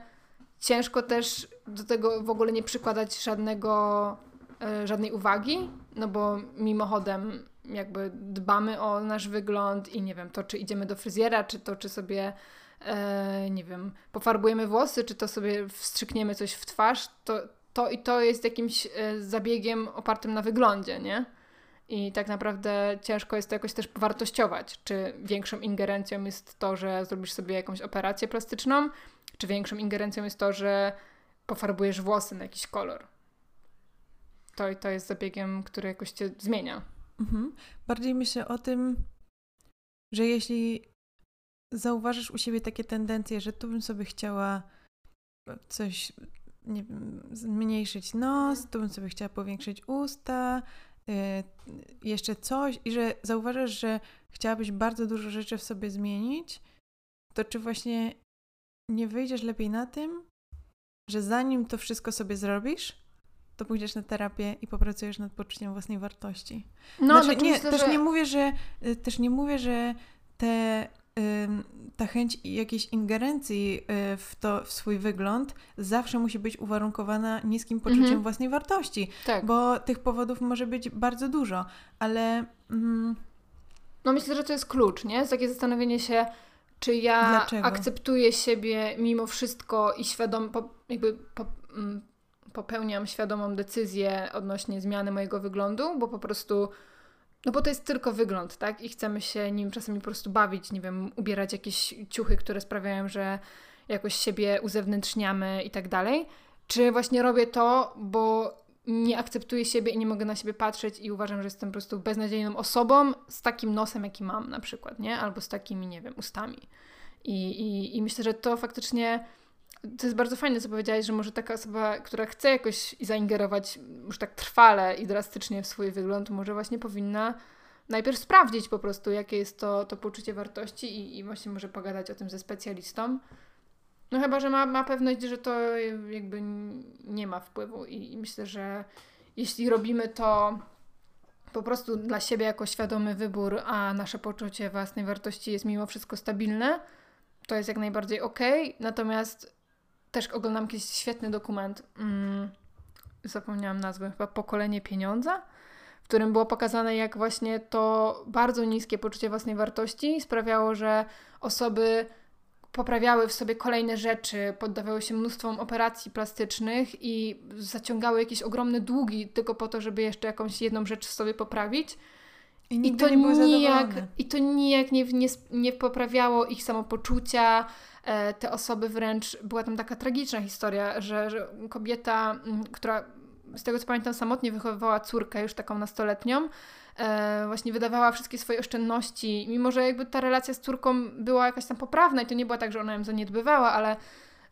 ciężko też do tego w ogóle nie przykładać żadnego, e, żadnej uwagi, no bo mimochodem jakby dbamy o nasz wygląd i nie wiem, to czy idziemy do fryzjera, czy to czy sobie e, nie wiem, pofarbujemy włosy, czy to sobie wstrzykniemy coś w twarz, to, to i to jest jakimś e, zabiegiem opartym na wyglądzie, nie? I tak naprawdę ciężko jest to jakoś też wartościować. Czy większą ingerencją jest to, że zrobisz sobie jakąś operację plastyczną, czy większą ingerencją jest to, że pofarbujesz włosy na jakiś kolor. To i to jest zabiegiem, który jakoś cię zmienia. Mhm. Bardziej myślę o tym, że jeśli zauważysz u siebie takie tendencje, że tu bym sobie chciała coś, nie wiem, zmniejszyć nos, tu bym sobie chciała powiększyć usta, yy, jeszcze coś i że zauważasz, że chciałabyś bardzo dużo rzeczy w sobie zmienić, to czy właśnie nie wyjdziesz lepiej na tym, że zanim to wszystko sobie zrobisz, to pójdziesz na terapię i popracujesz nad poczuciem własnej wartości. No, znaczy, nie, myślę, też że... nie mówię, że y, też nie mówię, że te ta chęć jakiejś ingerencji y, w to, w swój wygląd zawsze musi być uwarunkowana niskim poczuciem mhm. własnej wartości, tak. bo tych powodów może być bardzo dużo, ale... Mm... No myślę, że to jest klucz, nie? Takie zastanowienie się, czy ja Dlaczego? akceptuję siebie mimo wszystko i świadom, jakby po, mm, popełniam świadomą decyzję odnośnie zmiany mojego wyglądu, bo po prostu no bo to jest tylko wygląd, tak? I chcemy się nim czasami po prostu bawić, nie wiem, ubierać jakieś ciuchy, które sprawiają, że jakoś siebie uzewnętrzniamy i tak dalej. Czy właśnie robię to, bo nie akceptuję siebie i nie mogę na siebie patrzeć i uważam, że jestem po prostu beznadziejną osobą z takim nosem, jaki mam na przykład, nie? Albo z takimi, nie wiem, ustami. I, i, i myślę, że to faktycznie to jest bardzo fajne, co powiedziałaś, że może taka osoba, która chce jakoś zaingerować już tak trwale i drastycznie w swój wygląd, może właśnie powinna najpierw sprawdzić po prostu, jakie jest to, to poczucie wartości i, i właśnie może pogadać o tym ze specjalistą. No chyba, że ma, ma pewność, że to jakby nie ma wpływu i, i myślę, że jeśli robimy to po prostu dla siebie jako świadomy wybór, a nasze poczucie własnej wartości jest mimo wszystko stabilne, to jest jak najbardziej ok. Natomiast też oglądam jakiś świetny dokument, mm, zapomniałam nazwy, chyba Pokolenie Pieniądza, w którym było pokazane, jak właśnie to bardzo niskie poczucie własnej wartości sprawiało, że osoby poprawiały w sobie kolejne rzeczy, poddawały się mnóstwom operacji plastycznych i zaciągały jakieś ogromne długi tylko po to, żeby jeszcze jakąś jedną rzecz w sobie poprawić. I, I to, nie nijak, I to nijak nie, nie, nie poprawiało ich samopoczucia, te osoby wręcz, była tam taka tragiczna historia, że, że kobieta, która z tego co pamiętam samotnie wychowywała córkę już taką nastoletnią, e, właśnie wydawała wszystkie swoje oszczędności, mimo że jakby ta relacja z córką była jakaś tam poprawna i to nie była tak, że ona ją zaniedbywała, ale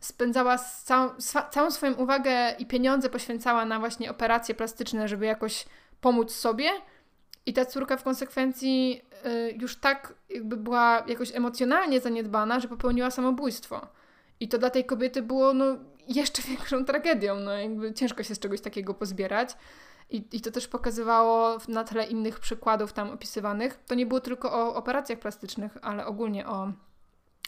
spędzała całą, całą swoją uwagę i pieniądze poświęcała na właśnie operacje plastyczne, żeby jakoś pomóc sobie i ta córka w konsekwencji y, już tak jakby była jakoś emocjonalnie zaniedbana, że popełniła samobójstwo. I to dla tej kobiety było no, jeszcze większą tragedią. No, jakby ciężko się z czegoś takiego pozbierać. I, I to też pokazywało na tle innych przykładów tam opisywanych. To nie było tylko o operacjach plastycznych, ale ogólnie o,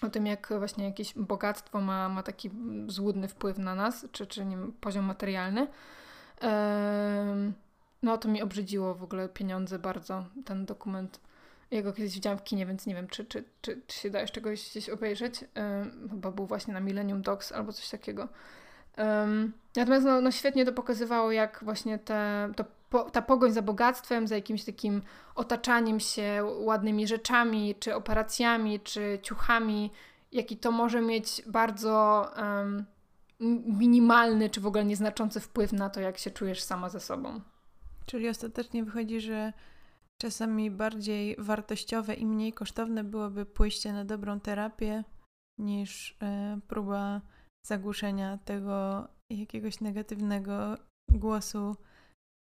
o tym, jak właśnie jakieś bogactwo ma, ma taki złudny wpływ na nas, czy, czy nie poziom materialny. No to mi obrzydziło w ogóle pieniądze bardzo, ten dokument. Ja go kiedyś widziałam w kinie, więc nie wiem, czy, czy, czy, czy się da jeszcze czegoś gdzieś obejrzeć. Um, chyba był właśnie na Millennium Dogs albo coś takiego. Um, natomiast no, no świetnie to pokazywało, jak właśnie te, to, po, ta pogoń za bogactwem, za jakimś takim otaczaniem się ładnymi rzeczami, czy operacjami, czy ciuchami, jaki to może mieć bardzo minimalny, czy w ogóle nieznaczący wpływ na to, jak się czujesz sama ze sobą. Czyli ostatecznie wychodzi, że czasami bardziej wartościowe i mniej kosztowne byłoby pójście na dobrą terapię niż e, próba zagłuszenia tego jakiegoś negatywnego głosu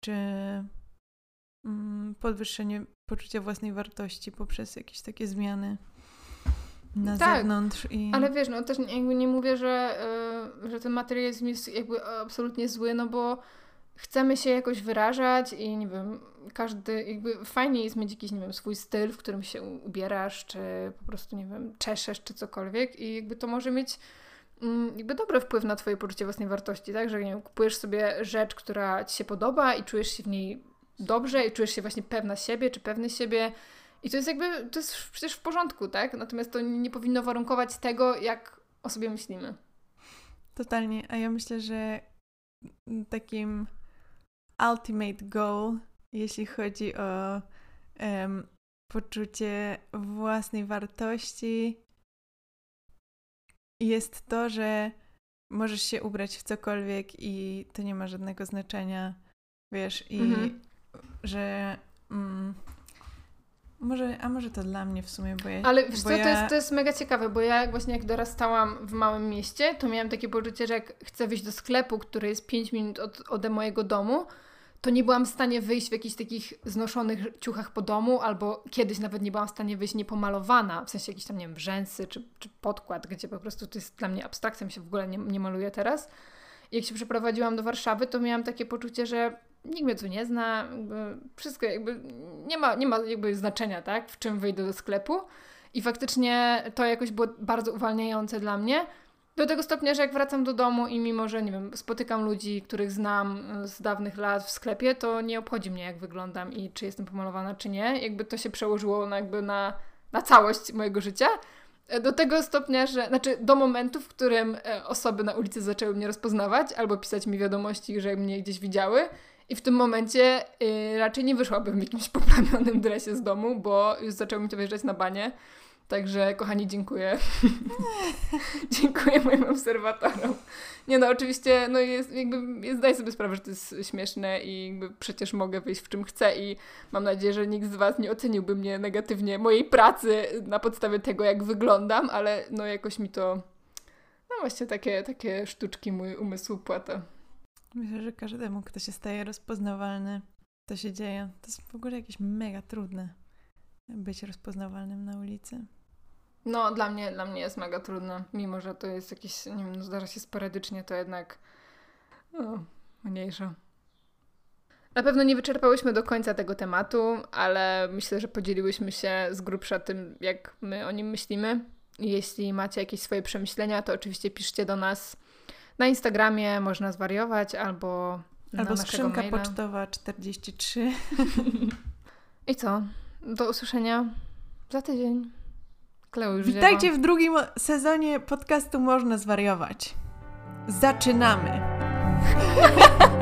czy mm, podwyższenie poczucia własnej wartości poprzez jakieś takie zmiany na Tak, zewnątrz. I... Ale wiesz, no też jakby nie mówię, że, y, że ten materializm jest jakby absolutnie zły, no bo chcemy się jakoś wyrażać i nie wiem, każdy, jakby fajnie jest mieć jakiś, nie wiem, swój styl, w którym się ubierasz, czy po prostu, nie wiem, czeszesz, czy cokolwiek i jakby to może mieć mm, jakby dobry wpływ na twoje poczucie własnej wartości, tak, że nie wiem, kupujesz sobie rzecz, która ci się podoba i czujesz się w niej dobrze i czujesz się właśnie pewna siebie, czy pewny siebie i to jest jakby, to jest przecież w porządku, tak, natomiast to nie powinno warunkować tego, jak o sobie myślimy. Totalnie, a ja myślę, że takim ultimate goal, jeśli chodzi o um, poczucie własnej wartości, jest to, że możesz się ubrać w cokolwiek i to nie ma żadnego znaczenia, wiesz, i mhm. że mm, może, a może to dla mnie w sumie, bo ja... Ale wiesz co, ja... to, jest, to jest mega ciekawe, bo ja właśnie jak dorastałam w małym mieście, to miałam takie poczucie, że jak chcę wyjść do sklepu, który jest 5 minut od, ode mojego domu, to nie byłam w stanie wyjść w jakichś takich znoszonych ciuchach po domu, albo kiedyś nawet nie byłam w stanie wyjść niepomalowana, w sensie jakiś tam, nie wiem, rzęsy czy, czy podkład, gdzie po prostu to jest dla mnie abstrakcja, mi się w ogóle nie, nie maluje teraz. Jak się przeprowadziłam do Warszawy, to miałam takie poczucie, że nikt mnie tu nie zna, wszystko jakby nie ma, nie ma jakby znaczenia, tak, w czym wyjdę do sklepu. I faktycznie to jakoś było bardzo uwalniające dla mnie. Do tego stopnia, że jak wracam do domu i mimo, że nie wiem, spotykam ludzi, których znam e, z dawnych lat w sklepie, to nie obchodzi mnie, jak wyglądam i czy jestem pomalowana, czy nie. Jakby to się przełożyło na, jakby na, na całość mojego życia. E, do tego stopnia, że, znaczy do momentu, w którym e, osoby na ulicy zaczęły mnie rozpoznawać albo pisać mi wiadomości, że mnie gdzieś widziały. I w tym momencie raczej nie wyszłabym w jakimś poplamionym dresie z domu, bo już zaczęło mi to wyjeżdżać na banie. Także kochani, dziękuję. dziękuję moim obserwatorom. Nie no, oczywiście, no jest, jakby, jest, zdaję sobie sprawę, że to jest śmieszne i przecież mogę wyjść w czym chcę i mam nadzieję, że nikt z Was nie oceniłby mnie negatywnie, mojej pracy na podstawie tego, jak wyglądam, ale no jakoś mi to, no właśnie takie, takie sztuczki mój umysł płata. Myślę, że każdemu, kto się staje rozpoznawalny, to się dzieje. To jest w ogóle jakieś mega trudne być rozpoznawalnym na ulicy. No, dla mnie, dla mnie jest mega trudne. Mimo, że to jest jakieś, nie wiem, no, zdarza się sporadycznie, to jednak no, mniejsza. Na pewno nie wyczerpałyśmy do końca tego tematu, ale myślę, że podzieliłyśmy się z grubsza tym, jak my o nim myślimy. Jeśli macie jakieś swoje przemyślenia, to oczywiście piszcie do nas na Instagramie, można zwariować, albo Albo skrzynka maila. pocztowa 43. I co? Do usłyszenia za tydzień. Kleo już Witajcie ziewa. w drugim sezonie podcastu Można Zwariować. Zaczynamy!